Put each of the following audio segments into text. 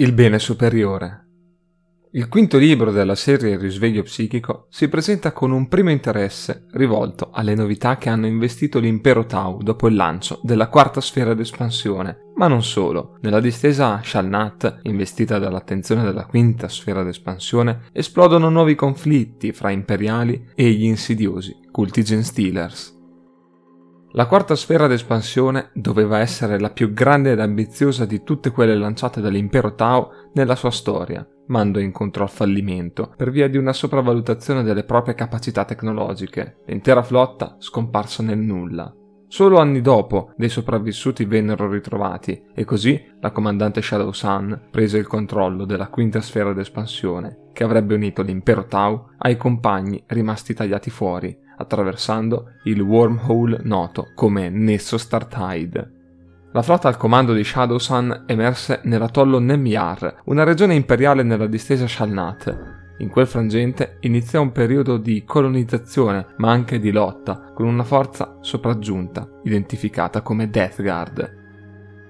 Il bene superiore. Il quinto libro della serie Risveglio psichico si presenta con un primo interesse rivolto alle novità che hanno investito l'impero Tau dopo il lancio della quarta sfera d'espansione, ma non solo. Nella distesa Shalnat, investita dall'attenzione della quinta sfera d'espansione, esplodono nuovi conflitti fra imperiali e gli insidiosi culti Gen Stealers. La quarta sfera d'espansione doveva essere la più grande ed ambiziosa di tutte quelle lanciate dall'impero Tao nella sua storia, ma andò incontro al fallimento per via di una sopravvalutazione delle proprie capacità tecnologiche. L'intera flotta scomparsa nel nulla. Solo anni dopo dei sopravvissuti vennero ritrovati e così la comandante Shadow Sun prese il controllo della quinta sfera d'espansione che avrebbe unito l'impero Tau ai compagni rimasti tagliati fuori attraversando il wormhole noto come Nesso Startide. La flotta al comando di Shadowsun emerse nell'atollo Nemyar, una regione imperiale nella distesa Shalnat. In quel frangente iniziò un periodo di colonizzazione, ma anche di lotta, con una forza sopraggiunta, identificata come Death Guard.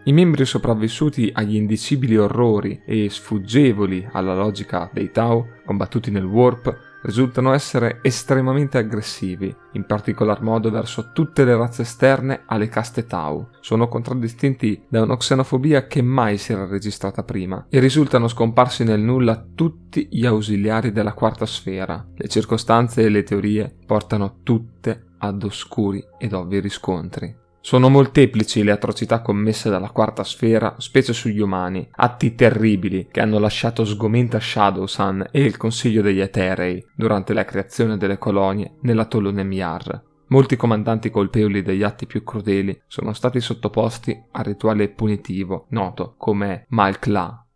I membri sopravvissuti agli indicibili orrori e sfuggevoli alla logica dei Tau, combattuti nel Warp, risultano essere estremamente aggressivi, in particolar modo verso tutte le razze esterne alle caste Tau. Sono contraddistinti da una xenofobia che mai si era registrata prima e risultano scomparsi nel nulla tutti gli ausiliari della quarta sfera. Le circostanze e le teorie portano tutte ad oscuri ed ovvi riscontri. Sono molteplici le atrocità commesse dalla quarta sfera, specie sugli umani, atti terribili che hanno lasciato sgomenta Shadowsun e il Consiglio degli Eterei durante la creazione delle colonie nell'atollo Nemiar. Molti comandanti colpevoli degli atti più crudeli sono stati sottoposti al rituale punitivo noto come Malkla,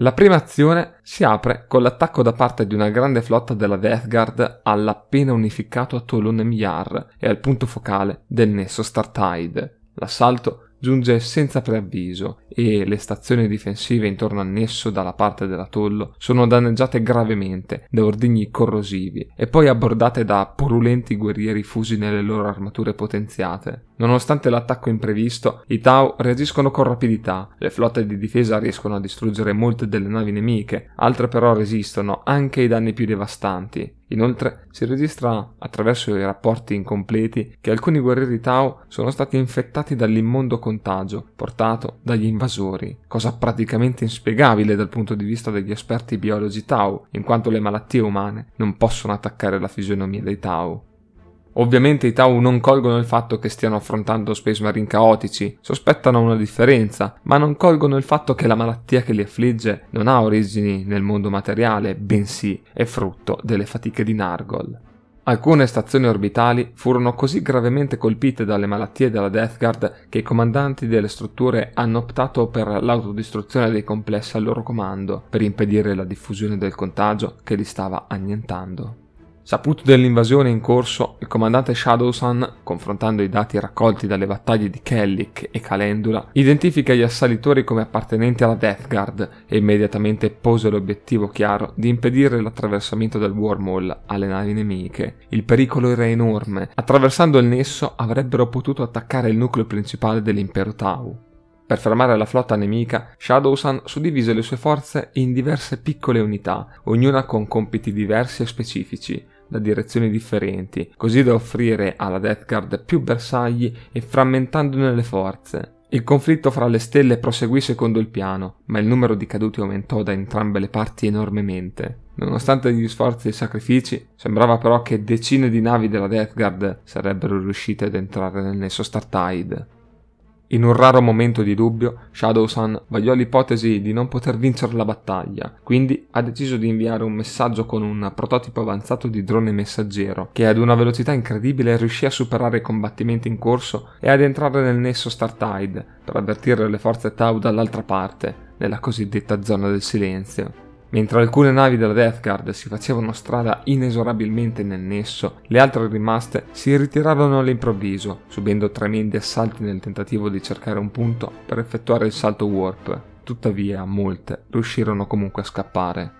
la prima azione si apre con l'attacco da parte di una grande flotta della Death Guard all'appena unificato Atolone Miyar e al punto focale del nesso Startide. L'assalto giunge senza preavviso e le stazioni difensive intorno al nesso dalla parte dell'atollo sono danneggiate gravemente da ordigni corrosivi e poi abbordate da purulenti guerrieri fusi nelle loro armature potenziate. Nonostante l'attacco imprevisto, i Tau reagiscono con rapidità, le flotte di difesa riescono a distruggere molte delle navi nemiche, altre però resistono anche ai danni più devastanti. Inoltre si registra attraverso i rapporti incompleti che alcuni guerrieri Tau sono stati infettati dall'immondo contagio portato dagli invasori, cosa praticamente inspiegabile dal punto di vista degli esperti biologi Tau, in quanto le malattie umane non possono attaccare la fisionomia dei Tau. Ovviamente i Tau non colgono il fatto che stiano affrontando Space Marine caotici, sospettano una differenza, ma non colgono il fatto che la malattia che li affligge non ha origini nel mondo materiale, bensì è frutto delle fatiche di Nargol. Alcune stazioni orbitali furono così gravemente colpite dalle malattie della Death Guard che i comandanti delle strutture hanno optato per l'autodistruzione dei complessi al loro comando, per impedire la diffusione del contagio che li stava annientando. Saputo dell'invasione in corso, il comandante Shadowsun, confrontando i dati raccolti dalle battaglie di Kellic e Calendula, identifica gli assalitori come appartenenti alla Death Guard e immediatamente pose l'obiettivo chiaro di impedire l'attraversamento del wormhole alle navi nemiche. Il pericolo era enorme. Attraversando il nesso avrebbero potuto attaccare il nucleo principale dell'impero Tau. Per fermare la flotta nemica, Shadowsun suddivise le sue forze in diverse piccole unità, ognuna con compiti diversi e specifici da direzioni differenti, così da offrire alla Death Guard più bersagli e frammentandone le forze. Il conflitto fra le stelle proseguì secondo il piano, ma il numero di caduti aumentò da entrambe le parti enormemente. Nonostante gli sforzi e i sacrifici, sembrava però che decine di navi della Death Guard sarebbero riuscite ad entrare nel nesso Startide. In un raro momento di dubbio, Shadowsun vagliò l'ipotesi di non poter vincere la battaglia, quindi ha deciso di inviare un messaggio con un prototipo avanzato di drone messaggero, che ad una velocità incredibile riuscì a superare i combattimenti in corso e ad entrare nel nesso Startide per avvertire le forze Tau dall'altra parte, nella cosiddetta zona del silenzio. Mentre alcune navi della Death Guard si facevano strada inesorabilmente nel nesso, le altre rimaste si ritirarono all'improvviso, subendo tremendi assalti nel tentativo di cercare un punto per effettuare il salto warp. Tuttavia, molte riuscirono comunque a scappare.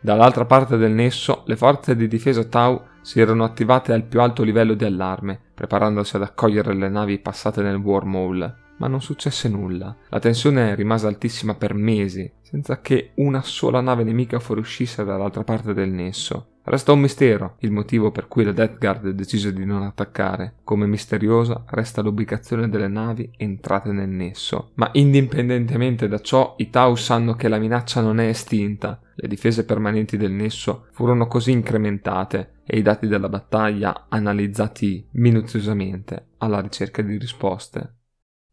Dall'altra parte del nesso, le forze di difesa Tau si erano attivate al più alto livello di allarme, preparandosi ad accogliere le navi passate nel wormhole ma non successe nulla. La tensione rimase altissima per mesi, senza che una sola nave nemica fuoriuscisse dall'altra parte del nesso. Resta un mistero il motivo per cui la Death Guard decise di non attaccare. Come misteriosa resta l'ubicazione delle navi entrate nel nesso. Ma indipendentemente da ciò, i Tau sanno che la minaccia non è estinta. Le difese permanenti del nesso furono così incrementate e i dati della battaglia analizzati minuziosamente alla ricerca di risposte.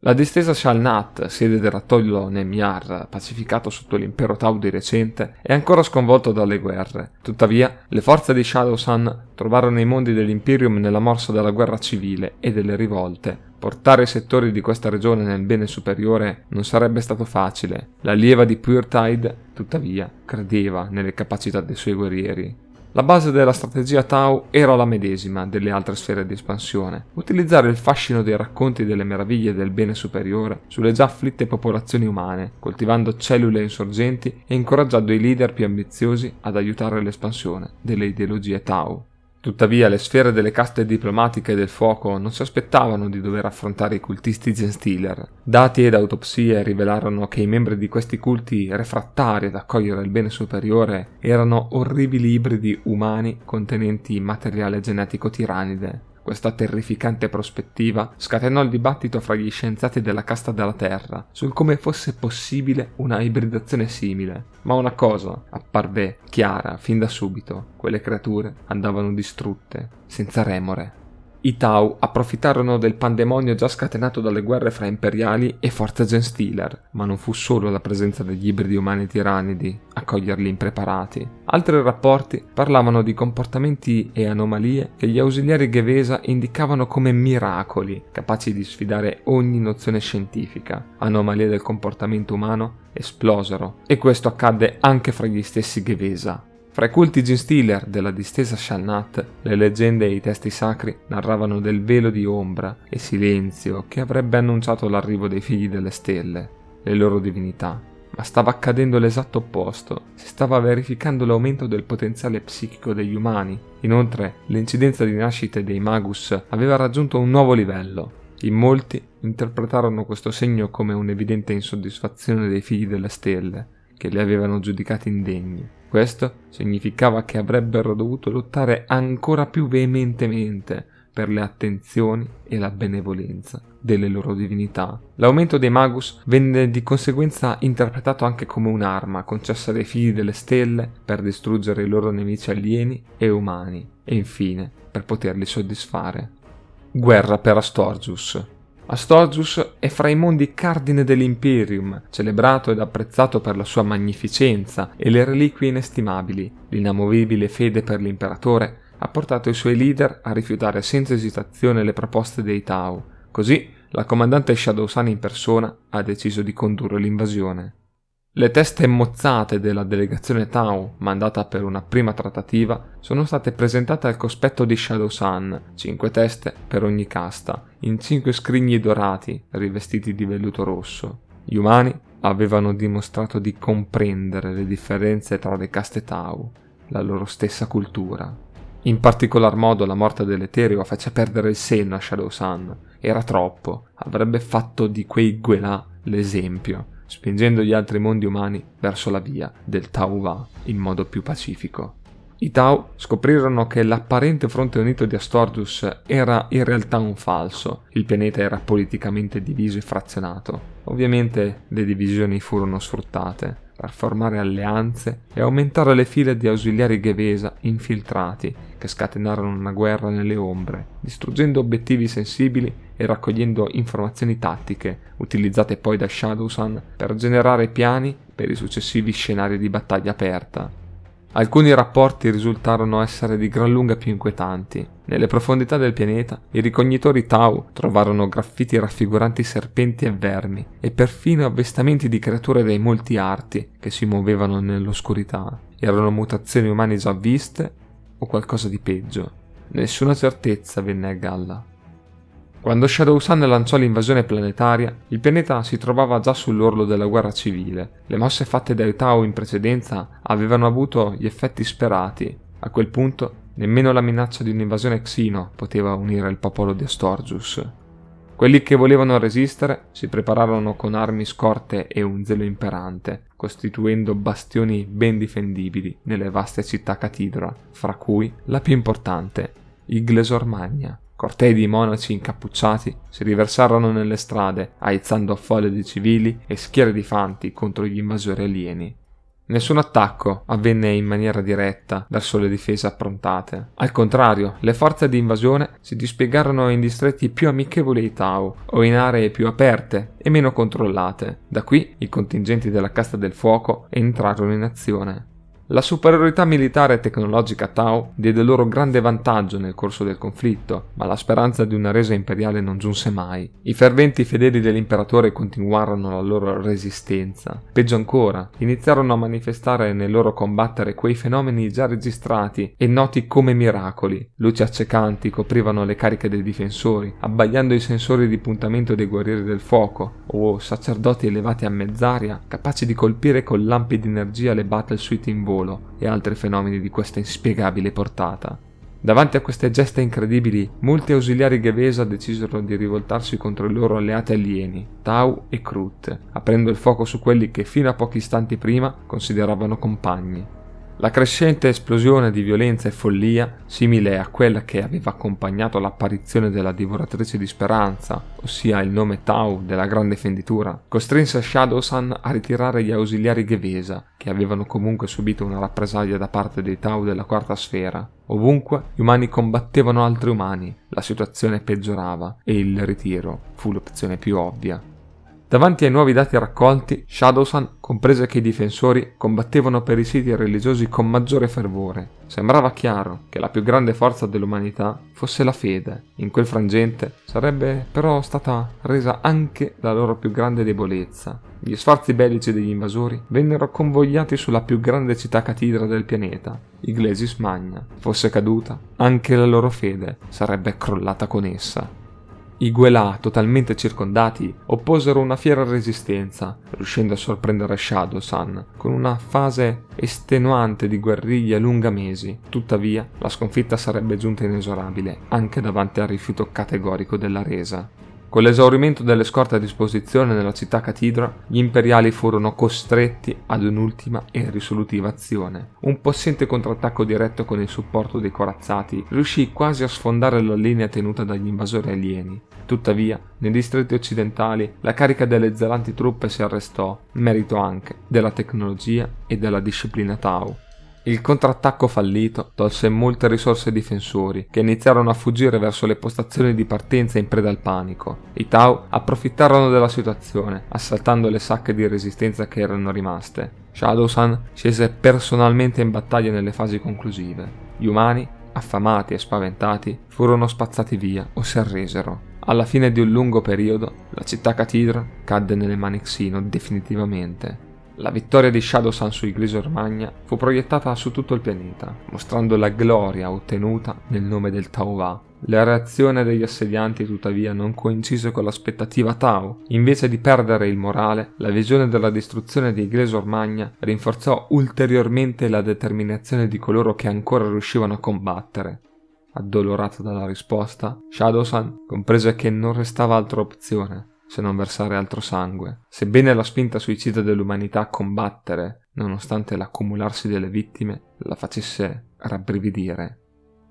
La distesa Shalnat, sede dell'atollo Nemyar, pacificato sotto l'impero Tau di recente, è ancora sconvolto dalle guerre. Tuttavia, le forze di Shadowsun trovarono i mondi dell'Imperium nella morsa della guerra civile e delle rivolte. Portare i settori di questa regione nel bene superiore non sarebbe stato facile. La lieva di Puretide, tuttavia, credeva nelle capacità dei suoi guerrieri. La base della strategia Tau era la medesima delle altre sfere di espansione, utilizzare il fascino dei racconti delle meraviglie del bene superiore sulle già afflitte popolazioni umane, coltivando cellule insorgenti e incoraggiando i leader più ambiziosi ad aiutare l'espansione delle ideologie Tau. Tuttavia le sfere delle caste diplomatiche del fuoco non si aspettavano di dover affrontare i cultisti Genstealer. Dati ed autopsie rivelarono che i membri di questi culti refrattari ad accogliere il bene superiore erano orribili ibridi umani contenenti materiale genetico tiranide. Questa terrificante prospettiva scatenò il dibattito fra gli scienziati della casta della Terra sul come fosse possibile una ibridazione simile, ma una cosa apparve chiara fin da subito, quelle creature andavano distrutte, senza remore. I Tau approfittarono del pandemonio già scatenato dalle guerre fra imperiali e forze Genstealer, ma non fu solo la presenza degli ibridi umani tirannidi a coglierli impreparati. Altri rapporti parlavano di comportamenti e anomalie che gli ausiliari Gevesa indicavano come miracoli, capaci di sfidare ogni nozione scientifica. Anomalie del comportamento umano esplosero, e questo accadde anche fra gli stessi Gevesa. Fra i culti Genstealer della distesa Shalnat, le leggende e i testi sacri narravano del velo di ombra e silenzio che avrebbe annunciato l'arrivo dei figli delle stelle, le loro divinità. Ma stava accadendo l'esatto opposto, si stava verificando l'aumento del potenziale psichico degli umani. Inoltre, l'incidenza di nascite dei Magus aveva raggiunto un nuovo livello. In molti interpretarono questo segno come un'evidente insoddisfazione dei figli delle stelle, che li avevano giudicati indegni. Questo significava che avrebbero dovuto lottare ancora più veementemente per le attenzioni e la benevolenza delle loro divinità. L'aumento dei Magus venne di conseguenza interpretato anche come un'arma concessa dai figli delle stelle per distruggere i loro nemici alieni e umani e infine per poterli soddisfare. Guerra per Astorgius. Astorgius è fra i mondi cardine dell'Imperium, celebrato ed apprezzato per la sua magnificenza e le reliquie inestimabili. L'inamovibile fede per l'imperatore ha portato i suoi leader a rifiutare senza esitazione le proposte dei Tau. Così la comandante Shadowsun in persona ha deciso di condurre l'invasione. Le teste mozzate della delegazione Tau, mandata per una prima trattativa, sono state presentate al cospetto di Shadow Sun, cinque teste per ogni casta, in cinque scrigni dorati rivestiti di velluto rosso. Gli umani avevano dimostrato di comprendere le differenze tra le caste Tau, la loro stessa cultura. In particolar modo la morte dell'Etereo fece perdere il senno a Shadow Sun. Era troppo, avrebbe fatto di quei Guelà l'esempio spingendo gli altri mondi umani verso la via del Tau Va in modo più pacifico. I Tau scoprirono che l'apparente fronte unito di Astorgius era in realtà un falso, il pianeta era politicamente diviso e frazionato. Ovviamente le divisioni furono sfruttate per formare alleanze e aumentare le file di ausiliari Gevesa infiltrati che scatenarono una guerra nelle ombre, distruggendo obiettivi sensibili e raccogliendo informazioni tattiche, utilizzate poi da Shadowsun per generare piani per i successivi scenari di battaglia aperta. Alcuni rapporti risultarono essere di gran lunga più inquietanti. Nelle profondità del pianeta, i ricognitori Tau trovarono graffiti raffiguranti serpenti e vermi, e perfino avvestamenti di creature dai molti arti che si muovevano nell'oscurità. Erano mutazioni umane già viste o qualcosa di peggio. Nessuna certezza venne a galla. Quando Shadow Sun lanciò l'invasione planetaria, il pianeta si trovava già sull'orlo della guerra civile. Le mosse fatte dai Tau in precedenza avevano avuto gli effetti sperati. A quel punto, nemmeno la minaccia di un'invasione Xino poteva unire il popolo di Astorgius. Quelli che volevano resistere si prepararono con armi scorte e un zelo imperante, costituendo bastioni ben difendibili nelle vaste città catidra, fra cui la più importante, Iglesor Magna. Cortei di monaci incappucciati si riversarono nelle strade, aizzando folle di civili e schiere di fanti contro gli invasori alieni. Nessun attacco avvenne in maniera diretta verso le difese approntate. Al contrario, le forze di invasione si dispiegarono in distretti più amichevoli ai Tau o in aree più aperte e meno controllate. Da qui i contingenti della Casta del Fuoco entrarono in azione. La superiorità militare e tecnologica Tau diede loro grande vantaggio nel corso del conflitto, ma la speranza di una resa imperiale non giunse mai. I ferventi fedeli dell'imperatore continuarono la loro resistenza. Peggio ancora, iniziarono a manifestare nel loro combattere quei fenomeni già registrati e noti come miracoli. Luci accecanti coprivano le cariche dei difensori, abbagliando i sensori di puntamento dei guerrieri del fuoco, o sacerdoti elevati a mezz'aria, capaci di colpire con lampi di energia le battle suite in volo volo e altri fenomeni di questa inspiegabile portata. Davanti a queste gesta incredibili, molti ausiliari Gevesa decisero di rivoltarsi contro i loro alleati alieni, Tau e Krut, aprendo il fuoco su quelli che fino a pochi istanti prima consideravano compagni. La crescente esplosione di violenza e follia, simile a quella che aveva accompagnato l'apparizione della divoratrice di speranza, ossia il nome Tau della grande fenditura, costrinse Shadowsun a ritirare gli ausiliari Gevesa, che avevano comunque subito una rappresaglia da parte dei Tau della quarta sfera. Ovunque gli umani combattevano altri umani, la situazione peggiorava e il ritiro fu l'opzione più ovvia. Davanti ai nuovi dati raccolti, Shadowsun comprese che i difensori combattevano per i siti religiosi con maggiore fervore. Sembrava chiaro che la più grande forza dell'umanità fosse la fede. In quel frangente sarebbe però stata resa anche la loro più grande debolezza. Gli sforzi bellici degli invasori vennero convogliati sulla più grande città catidra del pianeta, Iglesis Magna. Fosse caduta, anche la loro fede sarebbe crollata con essa. I Guelà, totalmente circondati, opposero una fiera resistenza, riuscendo a sorprendere Shadow-san con una fase estenuante di guerriglia lunga mesi. Tuttavia, la sconfitta sarebbe giunta inesorabile, anche davanti al rifiuto categorico della resa. Con l'esaurimento delle scorte a disposizione nella città catidra, gli imperiali furono costretti ad un'ultima e risolutiva azione. Un possente contrattacco diretto con il supporto dei corazzati riuscì quasi a sfondare la linea tenuta dagli invasori alieni. Tuttavia, nei distretti occidentali, la carica delle zelanti truppe si arrestò, merito anche della tecnologia e della disciplina Tau. Il contrattacco fallito tolse molte risorse ai difensori, che iniziarono a fuggire verso le postazioni di partenza in preda al panico. I Tau approfittarono della situazione, assaltando le sacche di resistenza che erano rimaste. Shadowsun scese personalmente in battaglia nelle fasi conclusive. Gli umani, affamati e spaventati, furono spazzati via o si arresero. Alla fine di un lungo periodo, la città Catidra cadde nelle mani Xino definitivamente. La vittoria di Shadowsun sui Grisor Magna fu proiettata su tutto il pianeta, mostrando la gloria ottenuta nel nome del Tau La reazione degli assedianti tuttavia non coincise con l'aspettativa Tau. Invece di perdere il morale, la visione della distruzione di Grisor Magna rinforzò ulteriormente la determinazione di coloro che ancora riuscivano a combattere. Addolorato dalla risposta, Shadowsun comprese che non restava altra opzione se non versare altro sangue. Sebbene la spinta suicida dell'umanità a combattere, nonostante l'accumularsi delle vittime, la facesse rabbrividire.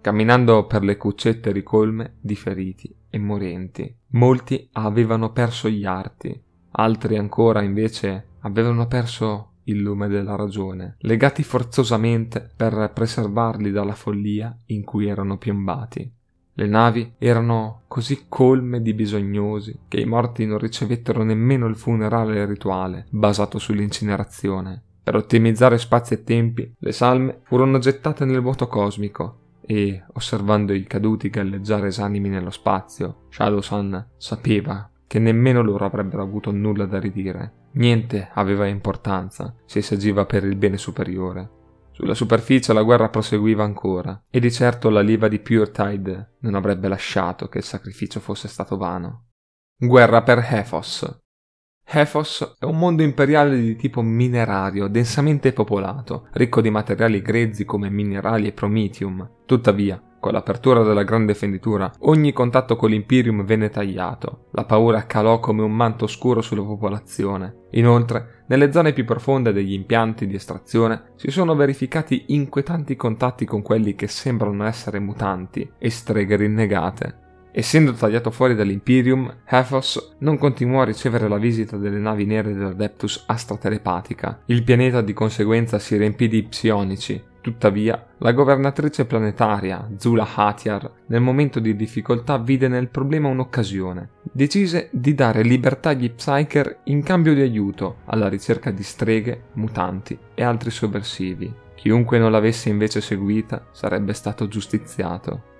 Camminando per le cuccette ricolme di feriti e morenti, molti avevano perso gli arti, altri ancora invece avevano perso il lume della ragione, legati forzosamente per preservarli dalla follia in cui erano piombati. Le navi erano così colme di bisognosi che i morti non ricevettero nemmeno il funerale rituale basato sull'incinerazione. Per ottimizzare spazi e tempi, le salme furono gettate nel vuoto cosmico e, osservando i caduti galleggiare esanimi nello spazio, Shadow-san sapeva che nemmeno loro avrebbero avuto nulla da ridire. Niente aveva importanza se si agiva per il bene superiore. Sulla superficie la guerra proseguiva ancora, e di certo la liva di Pure Tide non avrebbe lasciato che il sacrificio fosse stato vano. Guerra per Hefos. Hefos è un mondo imperiale di tipo minerario, densamente popolato, ricco di materiali grezzi come minerali e promitium. Tuttavia, Con l'apertura della grande fenditura, ogni contatto con l'Imperium venne tagliato. La paura calò come un manto scuro sulla popolazione. Inoltre, nelle zone più profonde degli impianti di estrazione si sono verificati inquietanti contatti con quelli che sembrano essere mutanti e streghe rinnegate. Essendo tagliato fuori dall'Imperium, Hethos non continuò a ricevere la visita delle navi nere dell'Adeptus astrotelepatica. Il pianeta di conseguenza si riempì di psionici. Tuttavia, la governatrice planetaria, Zula Hatiar, nel momento di difficoltà vide nel problema un'occasione. Decise di dare libertà agli Psyker in cambio di aiuto alla ricerca di streghe, mutanti e altri sovversivi. Chiunque non l'avesse invece seguita sarebbe stato giustiziato.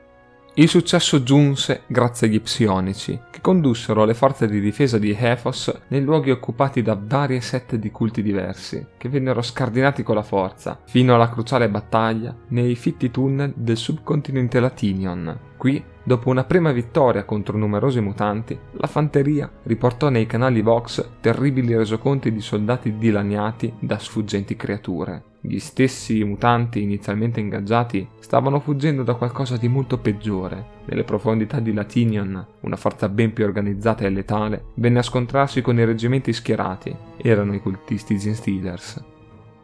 Il successo giunse grazie agli psionici, che condussero le forze di difesa di Hethos nei luoghi occupati da varie sette di culti diversi, che vennero scardinati con la forza, fino alla cruciale battaglia nei fitti tunnel del subcontinente Latinion. Qui, dopo una prima vittoria contro numerosi mutanti, la fanteria riportò nei canali Vox terribili resoconti di soldati dilaniati da sfuggenti creature. Gli stessi mutanti inizialmente ingaggiati stavano fuggendo da qualcosa di molto peggiore. Nelle profondità di Latinion, una forza ben più organizzata e letale venne a scontrarsi con i reggimenti schierati. Erano i cultisti Zinstealers.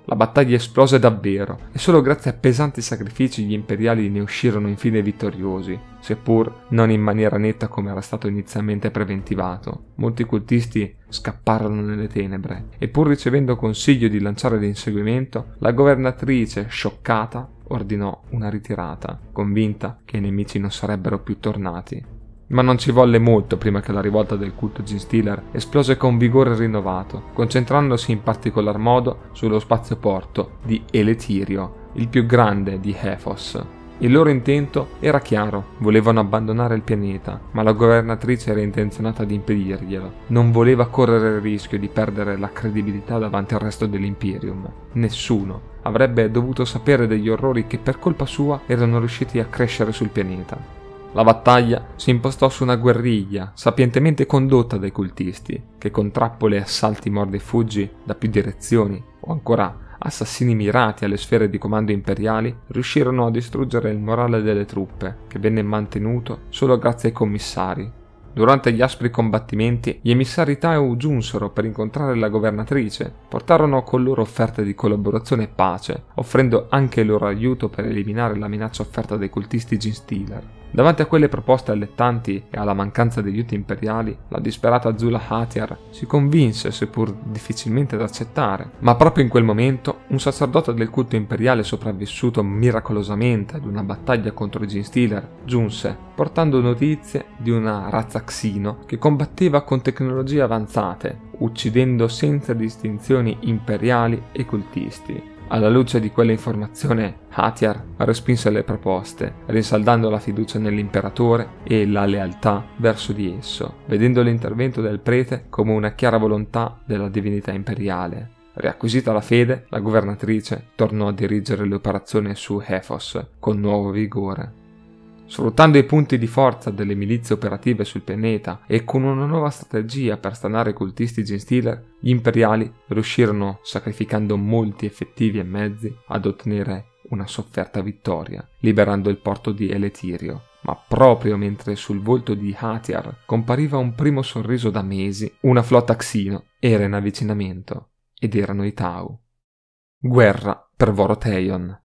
La battaglia esplose davvero e solo grazie a pesanti sacrifici gli imperiali ne uscirono infine vittoriosi, seppur non in maniera netta come era stato inizialmente preventivato. Molti cultisti scapparono nelle tenebre e pur ricevendo consiglio di lanciare l'inseguimento, la governatrice, scioccata, ordinò una ritirata, convinta che i nemici non sarebbero più tornati. Ma non ci volle molto prima che la rivolta del culto Ginstiller esplose con vigore rinnovato, concentrandosi in particolar modo sullo spazio porto di Eletirio, il più grande di Hethos. Il loro intento era chiaro, volevano abbandonare il pianeta, ma la governatrice era intenzionata ad impedirglielo. Non voleva correre il rischio di perdere la credibilità davanti al resto dell'Imperium. Nessuno avrebbe dovuto sapere degli orrori che per colpa sua erano riusciti a crescere sul pianeta. La battaglia si impostò su una guerriglia sapientemente condotta dai cultisti, che con trappole e assalti mordi e fuggi da più direzioni, o ancora assassini mirati alle sfere di comando imperiali, riuscirono a distruggere il morale delle truppe, che venne mantenuto solo grazie ai commissari. Durante gli aspri combattimenti, gli emissari Tao giunsero per incontrare la governatrice, portarono con loro offerte di collaborazione e pace, offrendo anche il loro aiuto per eliminare la minaccia offerta dai cultisti Ginstealer. Davanti a quelle proposte allettanti e alla mancanza di aiuti imperiali, la disperata Zula Hatiar si convinse, seppur difficilmente da accettare. Ma proprio in quel momento, un sacerdote del culto imperiale sopravvissuto miracolosamente ad una battaglia contro i Ginstealer giunse, portando notizie di una razza Xino che combatteva con tecnologie avanzate, uccidendo senza distinzioni imperiali e cultisti. Alla luce di quell'informazione, Hatiar respinse le proposte, rinsaldando la fiducia nell'imperatore e la lealtà verso di esso, vedendo l'intervento del prete come una chiara volontà della divinità imperiale. Riacquisita la fede, la governatrice tornò a dirigere le operazioni su Hethos con nuovo vigore. Sfruttando i punti di forza delle milizie operative sul pianeta e con una nuova strategia per stanare i cultisti Genstealer, gli imperiali riuscirono, sacrificando molti effettivi e mezzi, ad ottenere una sofferta vittoria, liberando il porto di Eletirio. Ma proprio mentre sul volto di Hatiar compariva un primo sorriso da mesi, una flotta Xino era in avvicinamento, ed erano i Tau. Guerra per Voroteion.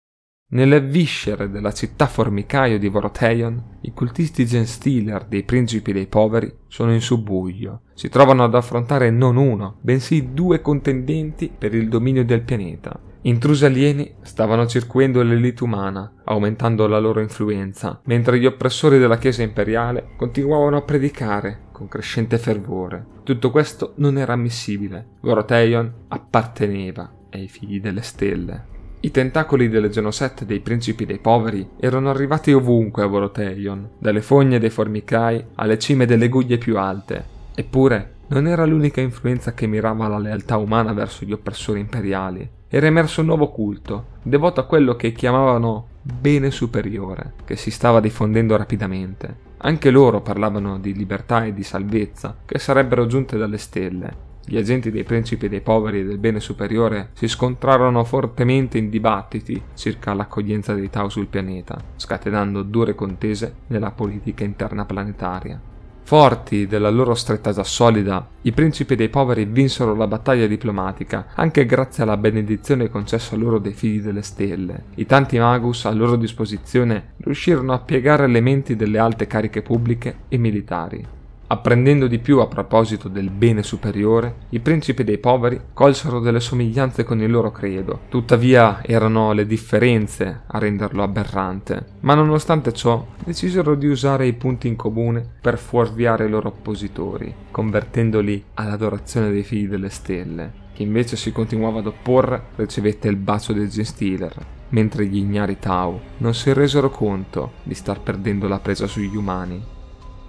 Nelle viscere della città formicaio di Voroteion, i cultisti Genstealer dei principi dei poveri sono in subbuglio. Si trovano ad affrontare non uno, bensì due contendenti per il dominio del pianeta. Intrusi alieni stavano circuendo l'elite umana, aumentando la loro influenza, mentre gli oppressori della Chiesa imperiale continuavano a predicare con crescente fervore. Tutto questo non era ammissibile. Voroteion apparteneva ai figli delle stelle. I tentacoli delle genosette dei principi dei poveri erano arrivati ovunque a Voroteion, dalle fogne dei formicai alle cime delle guglie più alte. Eppure non era l'unica influenza che mirava alla lealtà umana verso gli oppressori imperiali. Era emerso un nuovo culto, devoto a quello che chiamavano bene superiore, che si stava diffondendo rapidamente. Anche loro parlavano di libertà e di salvezza, che sarebbero giunte dalle stelle. Gli agenti dei principi dei poveri e del bene superiore si scontrarono fortemente in dibattiti circa l'accoglienza dei Tau sul pianeta, scatenando dure contese nella politica interna planetaria. Forti della loro strettata solida, i principi dei poveri vinsero la battaglia diplomatica, anche grazie alla benedizione concessa loro dai figli delle stelle. I tanti magus a loro disposizione riuscirono a piegare le menti delle alte cariche pubbliche e militari. Apprendendo di più a proposito del bene superiore, i principi dei poveri colsero delle somiglianze con il loro credo, tuttavia erano le differenze a renderlo aberrante, ma nonostante ciò decisero di usare i punti in comune per fuorviare i loro oppositori, convertendoli all'adorazione dei figli delle stelle. Chi invece si continuava ad opporre ricevette il bacio del Genstealer, mentre gli ignari Tau non si resero conto di star perdendo la presa sugli umani.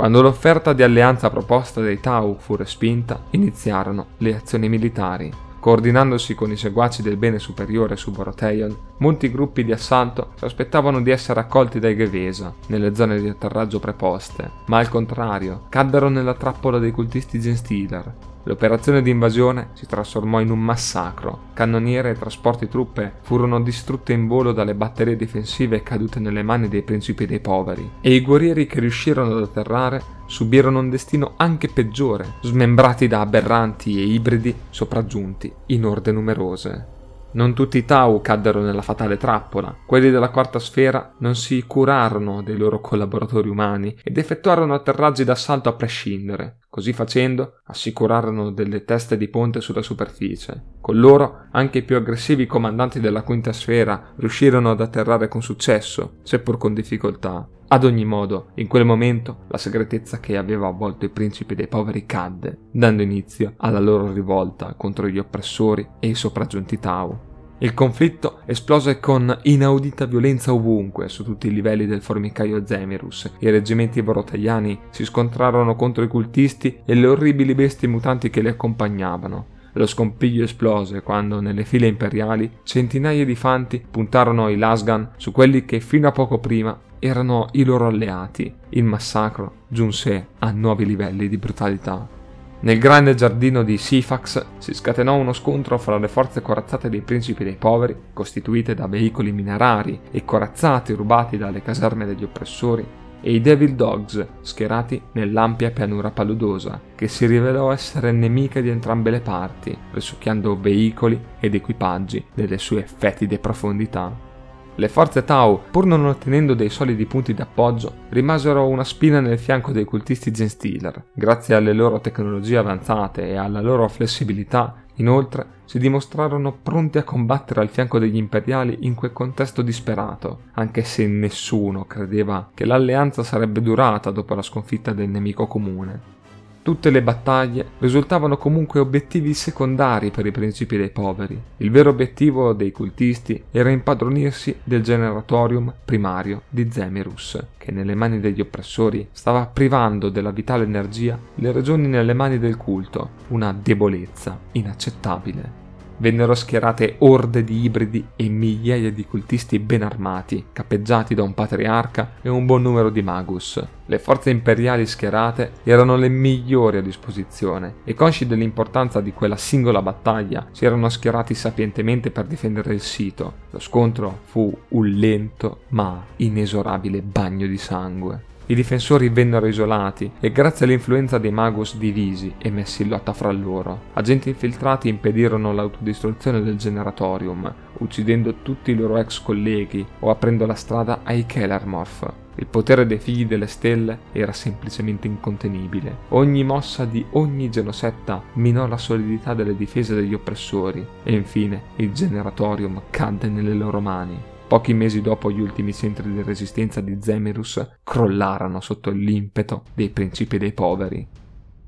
Quando l'offerta di alleanza proposta dai Tau fu respinta, iniziarono le azioni militari. Coordinandosi con i seguaci del bene superiore su Boroteion, molti gruppi di assalto si aspettavano di essere accolti dai Gevesa nelle zone di atterraggio preposte, ma al contrario caddero nella trappola dei cultisti Genstealer, L'operazione di invasione si trasformò in un massacro. Cannoniere e trasporti truppe furono distrutte in volo dalle batterie difensive cadute nelle mani dei principi dei poveri, e i guerrieri che riuscirono ad atterrare subirono un destino anche peggiore, smembrati da aberranti e ibridi sopraggiunti in orde numerose. Non tutti i Tau caddero nella fatale trappola. Quelli della quarta sfera non si curarono dei loro collaboratori umani ed effettuarono atterraggi d'assalto a prescindere. Così facendo, assicurarono delle teste di ponte sulla superficie. Con loro, anche i più aggressivi comandanti della quinta sfera riuscirono ad atterrare con successo, seppur con difficoltà. Ad ogni modo, in quel momento, la segretezza che aveva avvolto i principi dei poveri cadde, dando inizio alla loro rivolta contro gli oppressori e i sopraggiunti Tau. Il conflitto esplose con inaudita violenza ovunque, su tutti i livelli del formicaio Zemirus. I reggimenti vorotaiani si scontrarono contro i cultisti e le orribili bestie mutanti che li accompagnavano. Lo scompiglio esplose quando, nelle file imperiali, centinaia di fanti puntarono i lasgan su quelli che fino a poco prima erano i loro alleati. Il massacro giunse a nuovi livelli di brutalità. Nel grande giardino di Sifax si scatenò uno scontro fra le forze corazzate dei principi dei poveri, costituite da veicoli minerari e corazzati rubati dalle caserme degli oppressori, e i Devil Dogs schierati nell'ampia pianura paludosa, che si rivelò essere nemica di entrambe le parti, risucchiando veicoli ed equipaggi delle sue fetide profondità. Le forze Tau, pur non ottenendo dei solidi punti d'appoggio, rimasero una spina nel fianco dei cultisti Genstealer. Grazie alle loro tecnologie avanzate e alla loro flessibilità, inoltre, si dimostrarono pronti a combattere al fianco degli imperiali in quel contesto disperato, anche se nessuno credeva che l'alleanza sarebbe durata dopo la sconfitta del nemico comune. Tutte le battaglie risultavano comunque obiettivi secondari per i principi dei poveri. Il vero obiettivo dei cultisti era impadronirsi del generatorium primario di Zemirus, che nelle mani degli oppressori stava privando della vitale energia le regioni nelle mani del culto, una debolezza inaccettabile vennero schierate orde di ibridi e migliaia di cultisti ben armati, cappeggiati da un patriarca e un buon numero di magus. Le forze imperiali schierate erano le migliori a disposizione e consci dell'importanza di quella singola battaglia si erano schierati sapientemente per difendere il sito. Lo scontro fu un lento ma inesorabile bagno di sangue. I difensori vennero isolati e grazie all'influenza dei Magus divisi e messi in lotta fra loro. Agenti infiltrati impedirono l'autodistruzione del generatorium, uccidendo tutti i loro ex colleghi o aprendo la strada ai Kellermorph. Il potere dei figli delle stelle era semplicemente incontenibile. Ogni mossa di ogni genosetta minò la solidità delle difese degli oppressori e infine il generatorium cadde nelle loro mani. Pochi mesi dopo gli ultimi centri di resistenza di Zemirus crollarono sotto l'impeto dei principi dei poveri.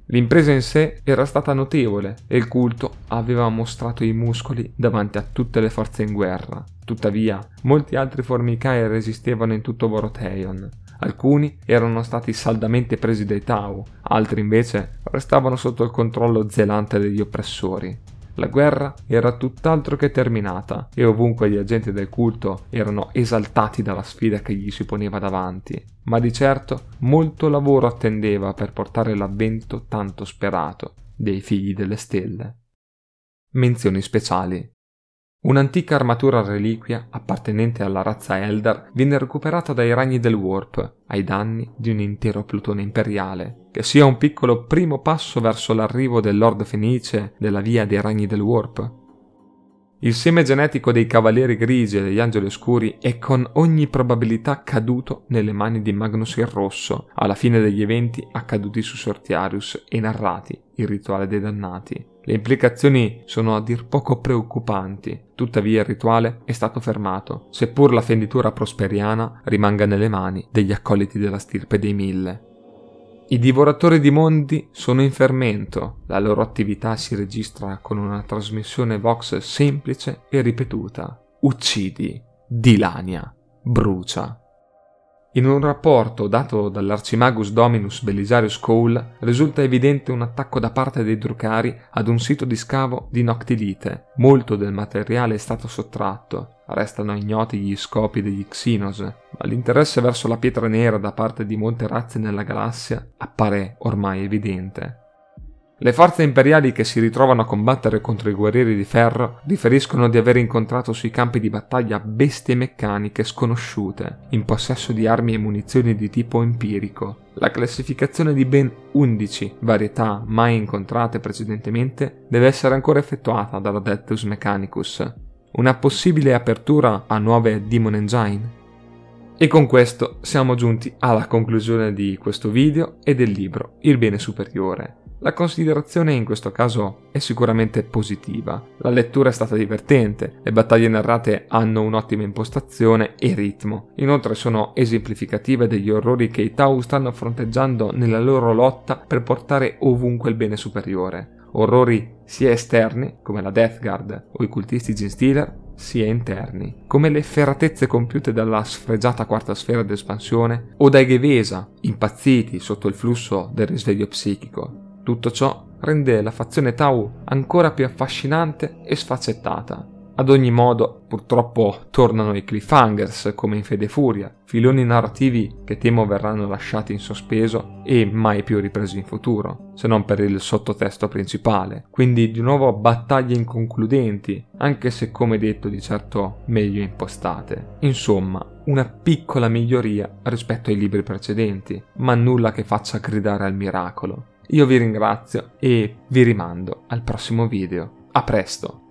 L'impresa in sé era stata notevole e il culto aveva mostrato i muscoli davanti a tutte le forze in guerra. Tuttavia, molti altri formicai resistevano in tutto Voroteion. Alcuni erano stati saldamente presi dai Tau, altri invece restavano sotto il controllo zelante degli oppressori. La guerra era tutt'altro che terminata e ovunque gli agenti del culto erano esaltati dalla sfida che gli si poneva davanti, ma di certo molto lavoro attendeva per portare l'avvento tanto sperato dei Figli delle Stelle. Menzioni speciali. Un'antica armatura reliquia appartenente alla razza Eldar viene recuperata dai ragni del Warp ai danni di un intero plutone imperiale, che sia un piccolo primo passo verso l'arrivo del Lord Fenice della via dei ragni del Warp. Il seme genetico dei Cavalieri Grigi e degli Angeli Oscuri è con ogni probabilità caduto nelle mani di Magnus il Rosso, alla fine degli eventi accaduti su Sortiarius e narrati, il rituale dei dannati. Le implicazioni sono a dir poco preoccupanti, tuttavia il rituale è stato fermato, seppur la fenditura prosperiana rimanga nelle mani degli accoliti della stirpe dei Mille. I divoratori di mondi sono in fermento, la loro attività si registra con una trasmissione Vox semplice e ripetuta. Uccidi, dilania, brucia. In un rapporto dato dall'Arcimagus Dominus Belisarius Cole risulta evidente un attacco da parte dei Drucari ad un sito di scavo di Noctilite. Molto del materiale è stato sottratto, restano ignoti gli scopi degli Xenos, ma l'interesse verso la pietra nera da parte di molte razze nella galassia appare ormai evidente. Le forze imperiali che si ritrovano a combattere contro i guerrieri di ferro riferiscono di aver incontrato sui campi di battaglia bestie meccaniche sconosciute, in possesso di armi e munizioni di tipo empirico. La classificazione di ben 11 varietà mai incontrate precedentemente deve essere ancora effettuata dalla Deltus Mechanicus. Una possibile apertura a nuove Demon Engine? E con questo siamo giunti alla conclusione di questo video e del libro Il bene superiore. La considerazione in questo caso è sicuramente positiva. La lettura è stata divertente, le battaglie narrate hanno un'ottima impostazione e ritmo. Inoltre sono esemplificative degli orrori che i Tau stanno fronteggiando nella loro lotta per portare ovunque il bene superiore. Orrori sia esterni, come la Death Guard o i cultisti Genstealer, sia interni, come le efferatezze compiute dalla sfregiata quarta sfera d'espansione o dai Gevesa, impazziti sotto il flusso del risveglio psichico. Tutto ciò rende la fazione Tau ancora più affascinante e sfaccettata. Ad ogni modo, purtroppo tornano i cliffhangers come in Fede Furia, filoni narrativi che temo verranno lasciati in sospeso e mai più ripresi in futuro, se non per il sottotesto principale. Quindi di nuovo battaglie inconcludenti, anche se come detto di certo meglio impostate. Insomma, una piccola miglioria rispetto ai libri precedenti, ma nulla che faccia gridare al miracolo. Io vi ringrazio e vi rimando al prossimo video. A presto!